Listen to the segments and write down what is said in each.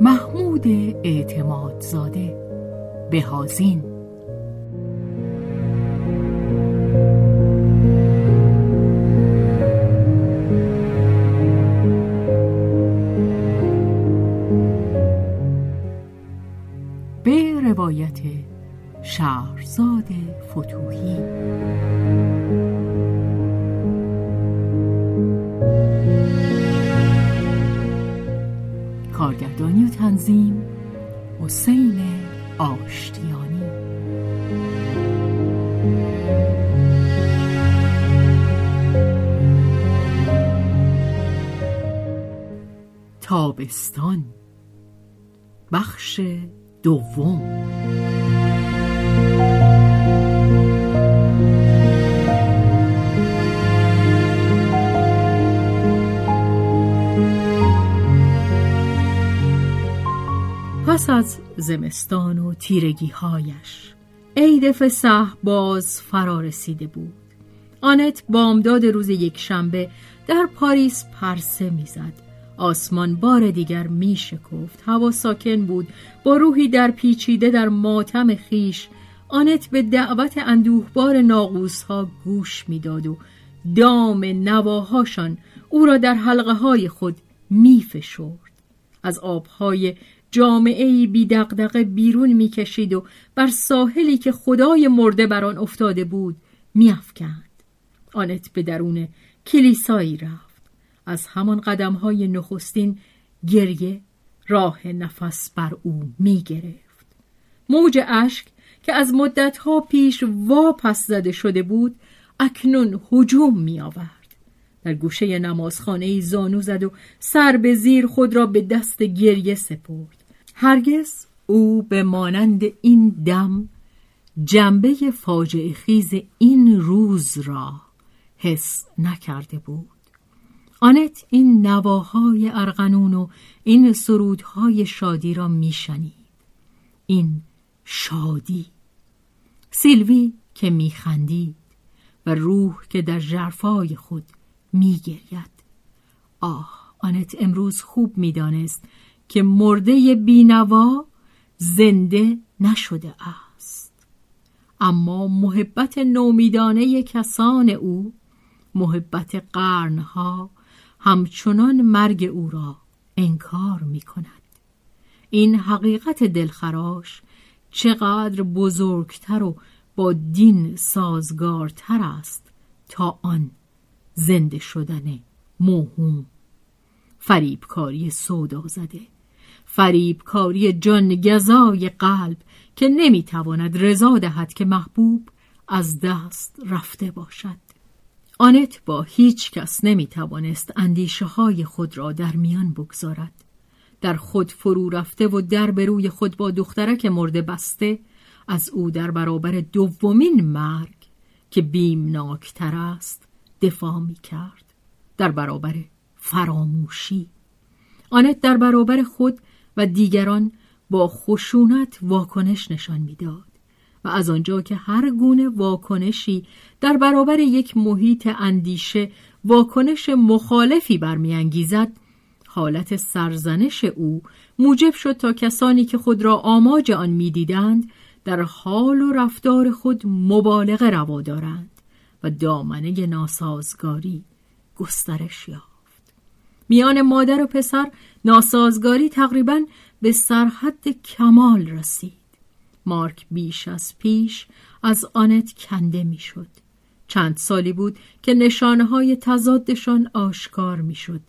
محمود اعتمادزاده بهازین. به روایت شهرزاد فتوحی کارگردانی و تنظیم. حسین آشتیانی. تابستان. بخش دوم. پس از زمستان و تیرگی هایش عید فسح باز فرا رسیده بود. آنت بامداد روز یک شنبه در پاریس پرسه می‌زد. آسمان بار دیگر می شکفت هوا ساکن بود. با روحی در پیچیده در ماتم خیش آنت به دعوت اندوهبار ناغوس ها گوش می‌داد و دام نواهاشان او را در حلقه های خود می فشرد. از آبهای جامعه بی دغدغه بیرون می‌کشید و بر ساحلی که خدای مرده بر آن افتاده بود میافکند آنت به درون کلیسایی رفت از همان قدم های نخستین گریه راه نفس بر او می گرفت. موج اشک که از مدتها پیش واپس زده شده بود اکنون هجوم می آورد. در گوشه نمازخانه زانو زد و سر به زیر خود را به دست گریه سپرد. هرگز او به مانند این دم جنبه فاجعه خیز این روز را حس نکرده بود. آنت این نواهای ارغنون و این سرودهای شادی را میشنید. این شادی. سیلوی که میخندید و روح که در جرفای خود میگرید. آه آنت امروز خوب می‌دانست که مرده بینوا زنده نشده است. اما محبت نومیدانه کسان او محبت قرنها همچنان مرگ او را انکار می کند. این حقیقت دلخراش چقدر بزرگتر و با دین سازگارتر است تا آن زنده شدن موهوم. فریبکاری سودا زده فریبکاری جان گزای قلب که نمی‌تواند رضا دهد که محبوب از دست رفته باشد آنت با هیچ کس نمی توانست اندیشه های خود را در میان بگذارد. در خود فرو رفته و در به روی خود با دخترک مرده بسته از او در برابر دومین مرگ که بیمناکتر است دفاع می کرد. در برابر فراموشی. آنت در برابر خود و دیگران با خشونت واکنش نشان می‌داد. و از آنجا که هر گونه واکنشی در برابر یک محیط اندیشه واکنش مخالفی برمیانگیزد حالت سرزنش او موجب شد تا کسانی که خود را آماج آن می‌دیدند در حال و رفتار خود مبالغه روا دارند و دامنه ناسازگاری گسترش یافت میان مادر و پسر ناسازگاری تقریبا به سرحد کمال رسید. مارک بیش از پیش از آنت کنده می‌شد. چند سالی بود که نشانه های تضادشان آشکار می‌شد.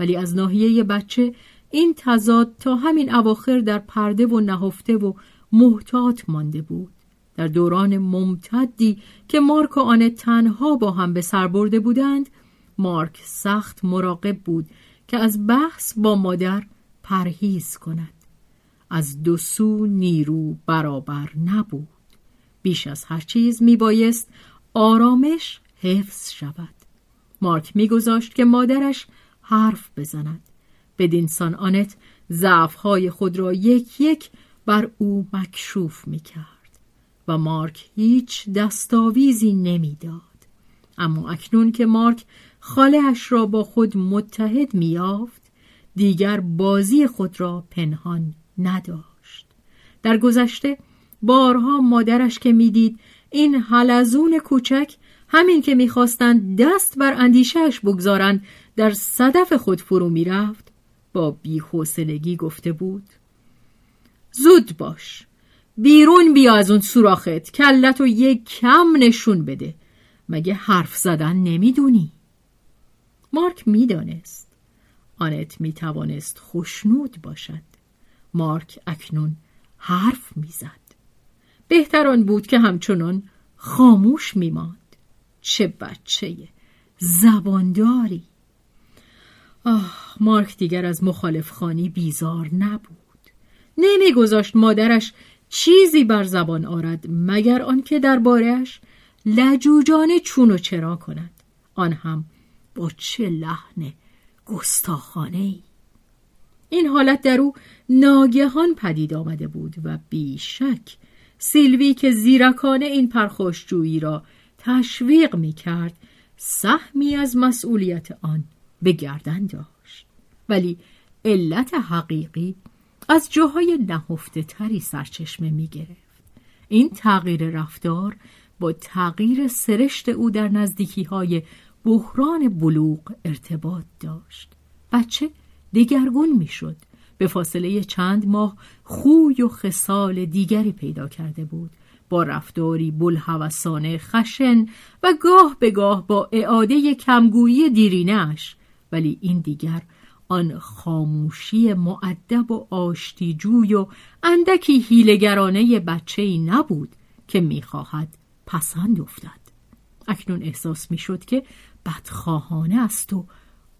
ولی از ناحیه بچه این تضاد تا همین اواخر در پرده و نهفته و محتاط مانده بود. در دوران ممتدی که مارک و آن تنها با هم به سر برده بودند مارک سخت مراقب بود که از بحث با مادر پرهیز کند. از دو سو نیرو برابر نبود. بیش از هر چیز می بایست آرامش حفظ شود. مارک میگذاشت که مادرش حرف بزند. بدینسان آنت ضعفهای خود را یک یک بر او مکشوف می کرد و مارک هیچ دستاویزی نمی‌داد. اما اکنون که مارک خالهش را با خود متحد میافت دیگر بازی خود را پنهان نداشت. در گذشته بارها مادرش که می‌دید این حلزون کوچک همین که می‌خواستند دست بر اندیشهش بگذارند در صدف خود فرو می‌رفت با بیحوصلگی گفته بود زود باش بیرون بیا از اون سوراخت کلت و یک کم نشون بده مگه حرف زدن نمی‌دونی؟ مارک می‌دانست. آنت می‌توانست خوشنود باشد. مارک اکنون حرف می‌زد. بهتران بود که همچنان خاموش میماند. چه بچه زبانداری. آه مارک دیگر از مخالف خانی بیزار نبود. نمیگذاشت مادرش چیزی بر زبان آرد مگر آنکه دربارهش لجوجانه چون و چرا کند. آن هم با چه لحن گستاخانه ای این حالت در او ناگهان پدید آمده بود و بیشک سیلوی که زیرکانه این پرخاشجویی را تشویق می کرد سهمی از مسئولیت آن به گردن داشت ولی علت حقیقی از جاهای نهفته تری سرچشمه می گرفت. این تغییر رفتار با تغییر سرشت او در نزدیکی های بحران بلوغ ارتباط داشت. بچه دگرگون می شد. به فاصله چند ماه خوی و خصال دیگری پیدا کرده بود. با رفتاری بلحوثانه خشن و گاه به گاه با اعاده کمگویی دیرینش ولی این دیگر آن خاموشی معدب و آشتیجوی و اندکی هیلگرانه بچه ای نبود که می‌خواهد پسند افتد اکنون احساس می‌شد که بدخواهانه است و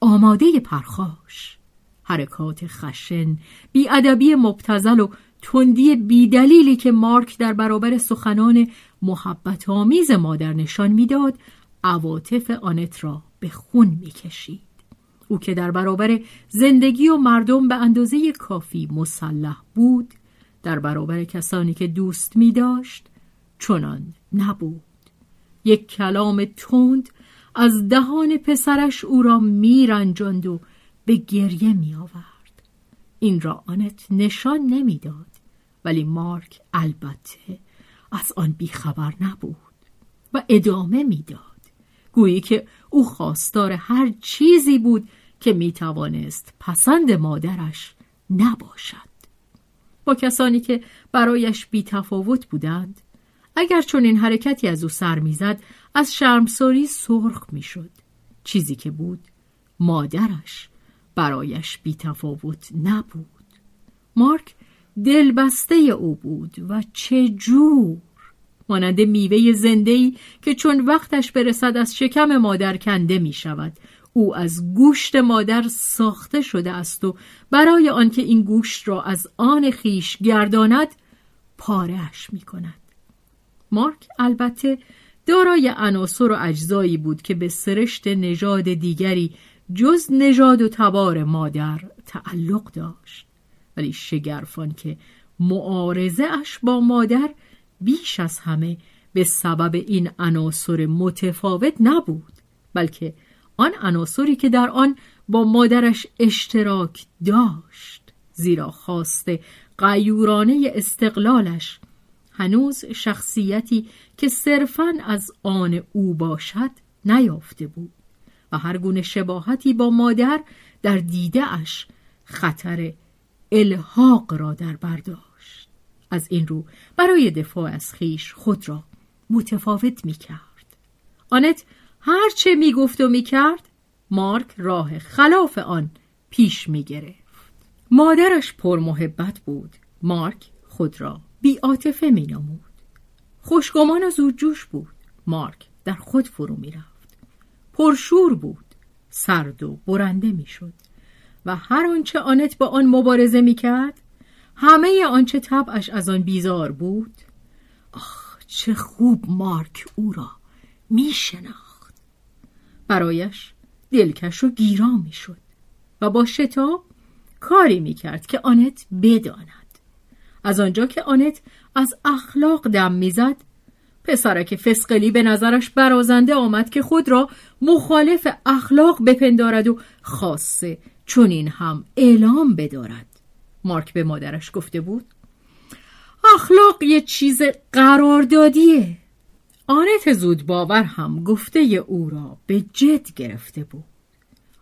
آماده پرخاش. حرکات خشن بیادبی مبتزل و تندی بیدلیلی که مارک در برابر سخنان محبت آمیز مادر نشان می‌داد عواطف آنت را به خون می‌کشید. او که در برابر زندگی و مردم به اندازه کافی مسلح بود در برابر کسانی که دوست می داشت چنان نبود. یک کلام تند از دهان پسرش او را میرنجاند و به گریه می آورد. این را آنت نشان نمی‌داد ولی مارک البته از آن بیخبر نبود و ادامه می‌داد گویی که او خواستار هر چیزی بود که می توانست پسند مادرش نباشد با کسانی که برایش بی تفاوت بودند اگر چون این حرکتی از او سر می‌زد از شرمساری سرخ می‌شد. چیزی که بود مادرش برایش بی تفاوت نبود. مارک دلبسته او بود و چه جور! مانند میوه زندهی که چون وقتش برسد از شکم مادر کنده می شود او از گوشت مادر ساخته شده است و برای آنکه این گوشت را از آن خیش گرداند پارهش می کند. مارک البته دارای عناصر و اجزایی بود که به سرشت نژاد دیگری جز نژاد و تبار مادر تعلق داشت. ولی شگرفان که معارضه اش با مادر بیش از همه به سبب این عناصر متفاوت نبود بلکه آن عناصری که در آن با مادرش اشتراک داشت زیرا خواسته قیورانه استقلالش هنوز شخصیتی که صرفا از آن او باشد نیافته بود و هر گونه شباهتی با مادر در دیده اش خطر الحاق را در برداشت از این رو برای دفاع از خیش خود را متفاوت می کرد. آنت هرچه می‌گفت و می‌کرد مارک راه خلاف آن پیش می‌گرفت مادرش پرمحبت بود. مارک خود را بی عاطفه می نمود. خوشگمان و زودجوش بود. مارک در خود فرو می رفت. پرشور بود. سرد و برنده می شد. و هر آنچه آنت با آن مبارزه می کرد همه آنچه طبعش از آن بیزار بود. آخ چه خوب مارک او را می شناخت. برایش دلکش و گیرا می شد و با شتاب کاری می کرد که آنت بداند. از آنجا که آنت از اخلاق دم می‌زد. پسرک فسقلی به نظرش برازنده آمد که خود را مخالف اخلاق بپندارد و خاصه چون این هم اعلام بدارد. مارک به مادرش گفته بود اخلاق یه چیز قراردادیه. آنت زود باور هم گفته او را به جد گرفته بود.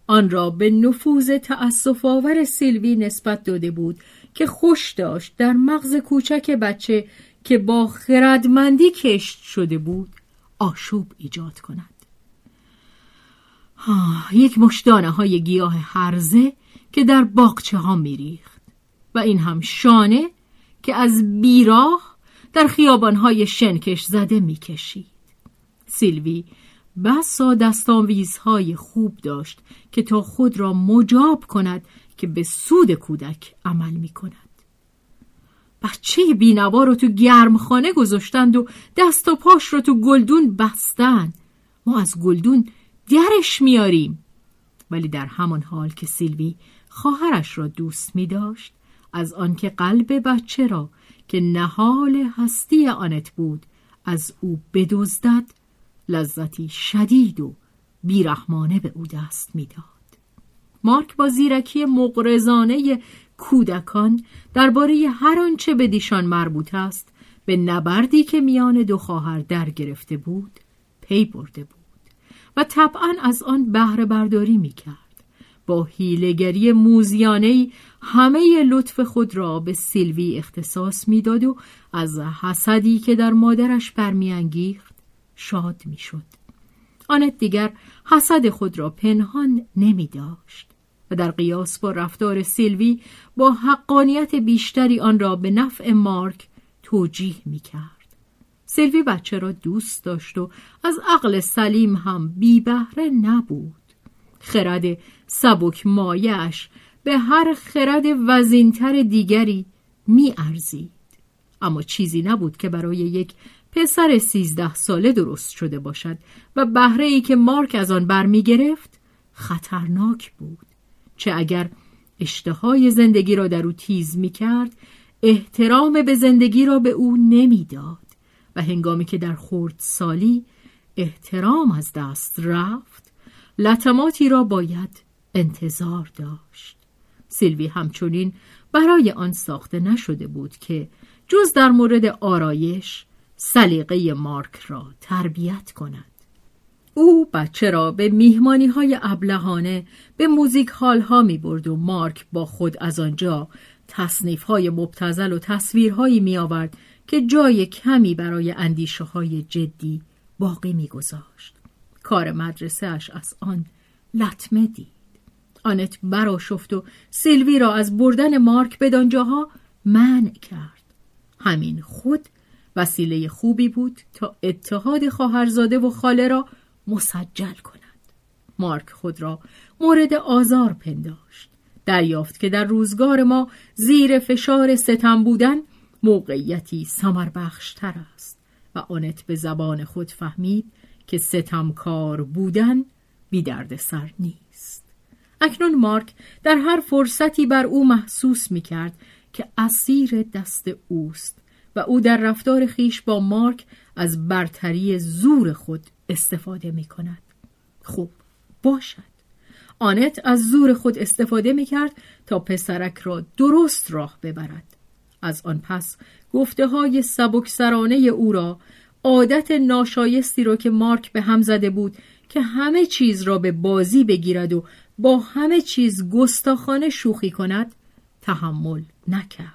آن را به نفوذ تأصف آور سیلوی نسبت داده بود که خوش داشت در مغز کوچک بچه که با خردمندی کشت شده بود آشوب ایجاد کند. یک مشدانه های گیاه هرزه که در باغچه ها میریخت و این هم شانه که از بیراه در خیابان های شنکش زده می‌کشید. سیلوی بسا دستانویزهای خوب داشت که تا خود را مجاب کند که به سود کودک عمل می کند. بچه بینوا رو تو گرمخانه گذاشتند و دست و پاش رو تو گلدون بستن. ما از گلدون درش میاریم. ولی در همان حال که سیلوی خواهرش را دوست می داشت از آنکه قلب بچه را که نهال هستی آنت بود از او بدزدد لذتی شدید و بیرحمانه به او دست می‌داد. مارک با زیرکی مقرزانه کودکان درباره هر آنچه به دیشان مربوط است به نبردی که میان دو خواهر در گرفته بود پی برده بود و طبعا از آن بهره برداری می‌کرد. با هیلگری موزیانه همه لطف خود را به سیلوی اختصاص می‌داد و از حسدی که در مادرش برمیانگیخت شاد می‌شد. آنت دیگر حسد خود را پنهان نمی داشت و در قیاس با رفتار سیلوی با حقانیت بیشتری آن را به نفع مارک توجیه می کرد. سیلوی بچه را دوست داشت و از عقل سلیم هم بی بهره نبود. خرد سبک مایش به هر خرد وزینتر دیگری می ارزید. اما چیزی نبود که برای یک پسر سیزده ساله درست شده باشد و بهره ای که مارک از آن برمی گرفت خطرناک بود. چه اگر اشتهای زندگی را در او تیز می کرد احترام به زندگی را به او نمی‌داد و هنگامی که در خورد سالی احترام از دست رفت لطماتی را باید انتظار داشت. سیلوی همچنین برای آن ساخته نشده بود که جز در مورد آرایش سلیقه مارک را تربیت کند. او بچه را به میهمانی های ابلهانه به موزیک هال ها می برد و مارک با خود از آنجا تصنیف های مبتزل و تصویرهایی می آورد که جای کمی برای اندیشه های جدی باقی می گذاشت. کار مدرسه اش از آن لطمه دید. آنت براشفت و سیلوی را از بردن مارک به دانجاها منع کرد. همین خود وسیله خوبی بود تا اتحاد خواهرزاده و خاله را مسجل کند. مارک خود را مورد آزار پنداشت. دریافت که در روزگار ما زیر فشار ستم بودن موقعیتی سمر بخشتر است و آنت به زبان خود فهمید که ستمکار بودن بی درد سر نیست. اکنون مارک در هر فرصتی بر او محسوس می کرد که اسیر دست اوست و او در رفتار خیش با مارک از برتری زور خود استفاده می کند خوب باشد. آنت از زور خود استفاده می کرد تا پسرک را درست راه ببرد. از آن پس گفته های سبکسرانه او را عادت ناشایستی را که مارک به هم زده بود که همه چیز را به بازی بگیرد و با همه چیز گستاخانه شوخی کند تحمل نکرد.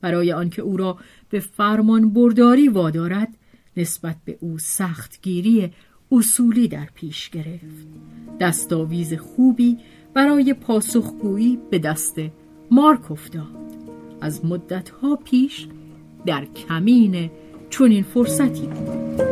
برای آنکه او را به فرمان برداری وادارد نسبت به او سختگیری اصولی در پیش گرفت. دستاویز خوبی برای پاسخگویی به دست مارک افتاد. از مدتها پیش در کمین چنین فرصتی بود.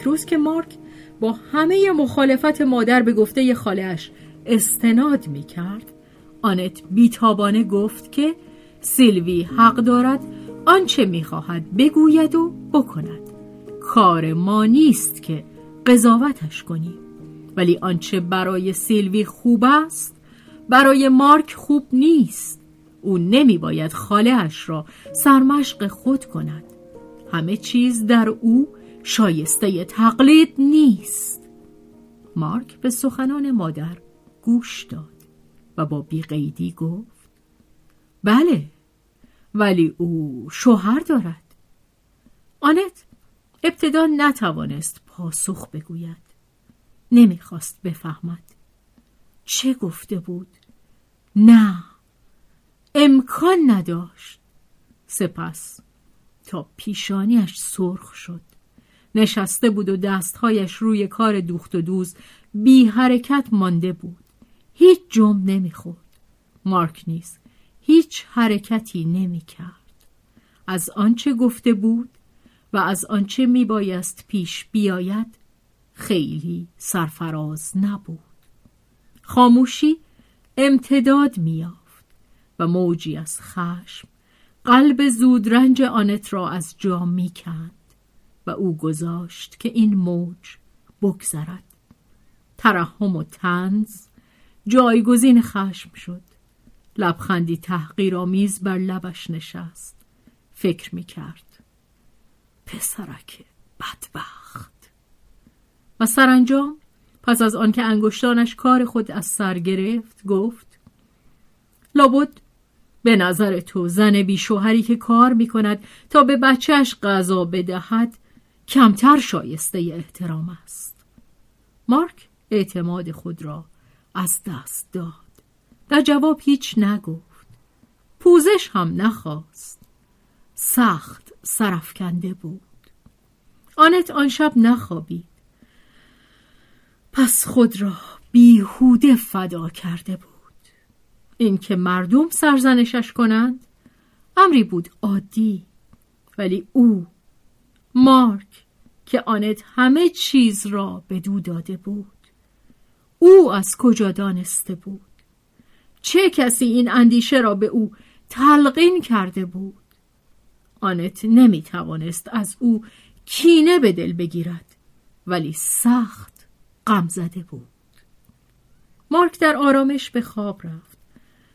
یک روز که مارک با همه مخالفت مادر به گفته خالهش استناد می کرد آنت بیتابانه گفت که سیلوی حق دارد آنچه می‌خواهد بگوید و بکند. کار ما نیست که قضاوتش کنیم ولی آنچه برای سیلوی خوب است برای مارک خوب نیست. او نمی باید خاله را سرمشق خود کند. همه چیز در او شایسته تقلید نیست. مارک به سخنان مادر گوش داد و با بیقیدی گفت بله ولی او شوهر دارد. آنت ابتدا نتوانست پاسخ بگوید. نمی‌خواست بفهمد. چه گفته بود؟ نه امکان نداشت. سپس تا پیشانیش سرخ شد. نشسته بود و دستهایش روی کار دوخت و دوز بی حرکت مانده بود. هیچ جمع نمی‌خورد. مارک نیز هیچ حرکتی نمی‌کرد. از آنچه گفته بود و از آنچه میبایست پیش بیاید خیلی سرفراز نبود. خاموشی امتداد میافت و موجی از خشم قلب زودرنج آنت را از جا می‌کند. او گذاشت که این موج بگذرد. ترحم و تنز جایگزین خشم شد. لبخندی تحقیرآمیز بر لبش نشست. فکر می کرد پسرک بدبخت. و سرانجام پس از آنکه انگشتانش کار خود از سر گرفت گفت لابد به نظر تو زن بی شوهری که کار می کند تا به بچهش غذا بدهد کمتر شایسته احترام است. مارک اعتماد خود را از دست داد. در جواب هیچ نگفت. پوزش هم نخواست. سخت سرفکنده بود. آنت آن شب نخوابید. پس خود را بیهوده فدا کرده بود. اینکه مردم سرزنشش کنند امری بود عادی ولی او مارک که آنت همه چیز را به دو داده بود. او از کجا دانسته بود؟ چه کسی این اندیشه را به او تلقین کرده بود؟ آنت نمی توانست از او کینه به دل بگیرد ولی سخت غم زده بود. مارک در آرامش به خواب رفت.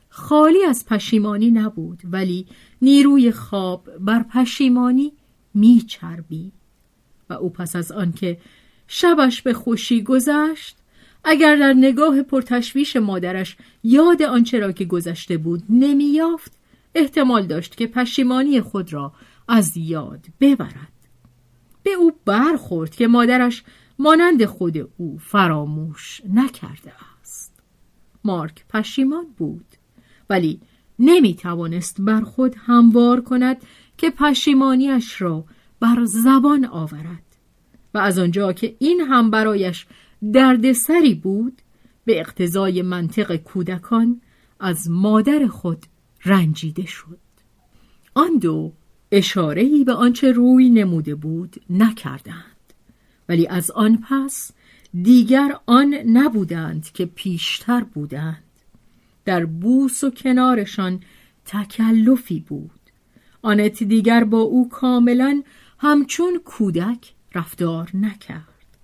خالی از پشیمانی نبود ولی نیروی خواب بر پشیمانی میچربید و او پس از آنکه شبش به خوشی گذشت اگر در نگاه پرتشویش مادرش یاد آنچه را که گذشته بود نمییافت احتمال داشت که پشیمانی خود را از یاد ببرد. به او برخورد که مادرش مانند خود او فراموش نکرده است. مارک پشیمان بود ولی نمی توانست بر خود هموار کند که پشیمانیش را بر زبان آورد و از آنجا که این هم برایش دردسری بود به اقتضای منطق کودکان از مادر خود رنجیده شد. آن دو اشارهی به آنچه روی نموده بود نکردند. ولی از آن پس دیگر آن نبودند که پیشتر بودند. در بوس و کنارشان تکلفی بود. آنت دیگر با او کاملا همچون کودک رفتار نکرد.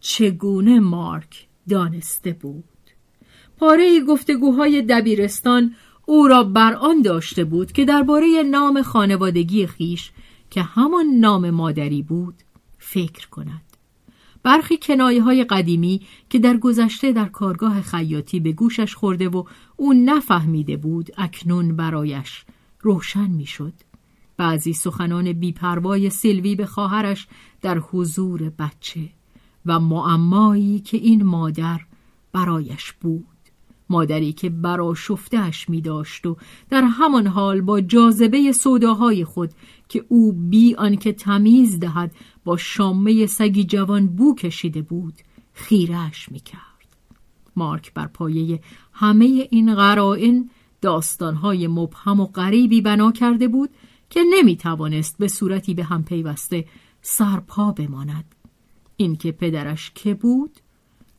چگونه مارک دانسته بود؟ پاره گفتگوهای دبیرستان او را بر آن داشته بود که درباره نام خانوادگی خیش که همان نام مادری بود فکر کند. برخی کنایه های قدیمی که در گذشته در کارگاه خیاطی به گوشش خورده و او نفهمیده بود اکنون برایش روشن می‌شد. بعضی سخنان بیپروای سیلوی به خواهرش در حضور بچه و معمایی که این مادر برایش بود مادری که برا شفتهش می داشت و در همان حال با جاذبه سوداهای خود که او بی آنکه تمیز دهد با شامه سگی جوان بو کشیده بود خیرش می کرد. مارک بر پایه همه این قرائن داستانهای مبهم و غریبی بنا کرده بود که نمی توانست به صورتی به هم پیوسته سرپا بماند. اینکه پدرش که بود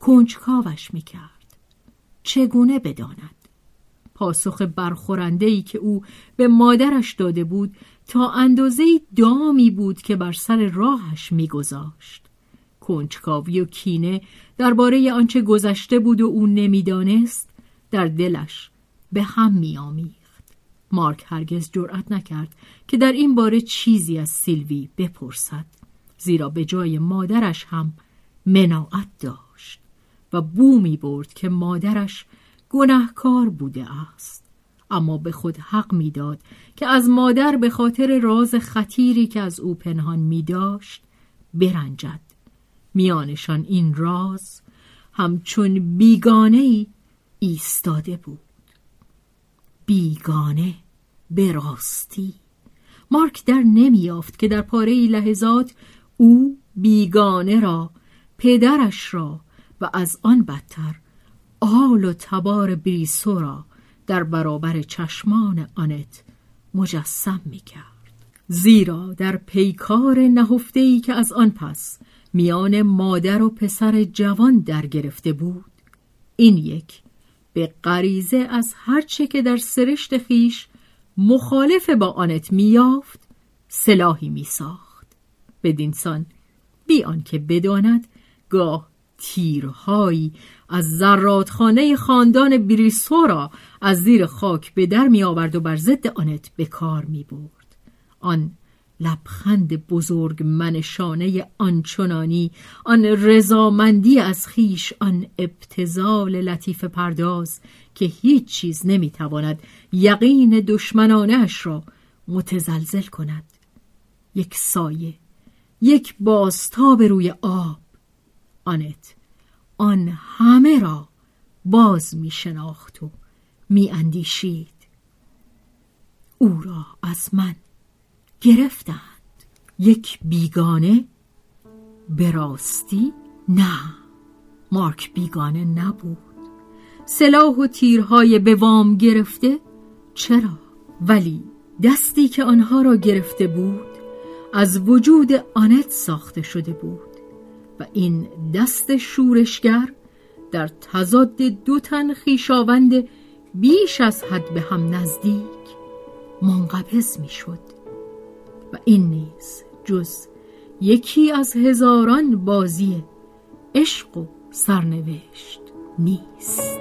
کنجکاوش می کرد. چگونه بداند پاسخ برخورندهی که او به مادرش داده بود تا اندازه دامی بود که بر سر راهش میگذاشت کنجکاوی و کینه درباره آنچه گذشته بود و او نمی‌دانست در دلش به هم میآمیخت. مارک هرگز جرأت نکرد که در این باره چیزی از سیلوی بپرسد زیرا به جای مادرش هم مناعت داشت و بو می برد که مادرش گناهکار بوده است. اما به خود حق می‌داد که از مادر به خاطر راز خطیری که از او پنهان می داشت برنجد. میانشان این راز همچون بیگانه ایستاده بود. بیگانه به راستی مارک در نمیافت که در پاره لحظات او بیگانه را پدرش را و از آن بدتر آل و تبار بریسو را در برابر چشمان آنت مجسم می کرد. زیرا در پیکار نهفتهی که از آن پس میان مادر و پسر جوان در گرفته بود این یک به غریزه از هرچه که در سرشت خیش مخالف با آنت میافت سلاحی میساخت بدینسان بی آنکه بداند گاه تیرهایی از زرادخانه خاندان بریسو را از زیر خاک به در می آورد و بر ضد آنت به کار می برد. آن لبخند بزرگ منشانه آنچنانی آن رضامندی از خیش آن ابتزال لطیف پرداز که هیچ چیز نمی‌تواند یقین دشمنانش را متزلزل کند. یک سایه یک بازتاب روی آب. آنت آن همه را باز می شناخت و می اندیشید او را از من گرفتند. یک بیگانه به راستی نه. مارک بیگانه نبود. سلاح و تیرهای به وام گرفته؟ چرا؟ ولی دستی که آنها را گرفته بود از وجود آنت ساخته شده بود. و این دست شورشگر در تضاد دو تن خیشاوند بیش از حد به هم نزدیک منقبض می شد و این نیز جز یکی از هزاران بازی عشق و سرنوشت نیست.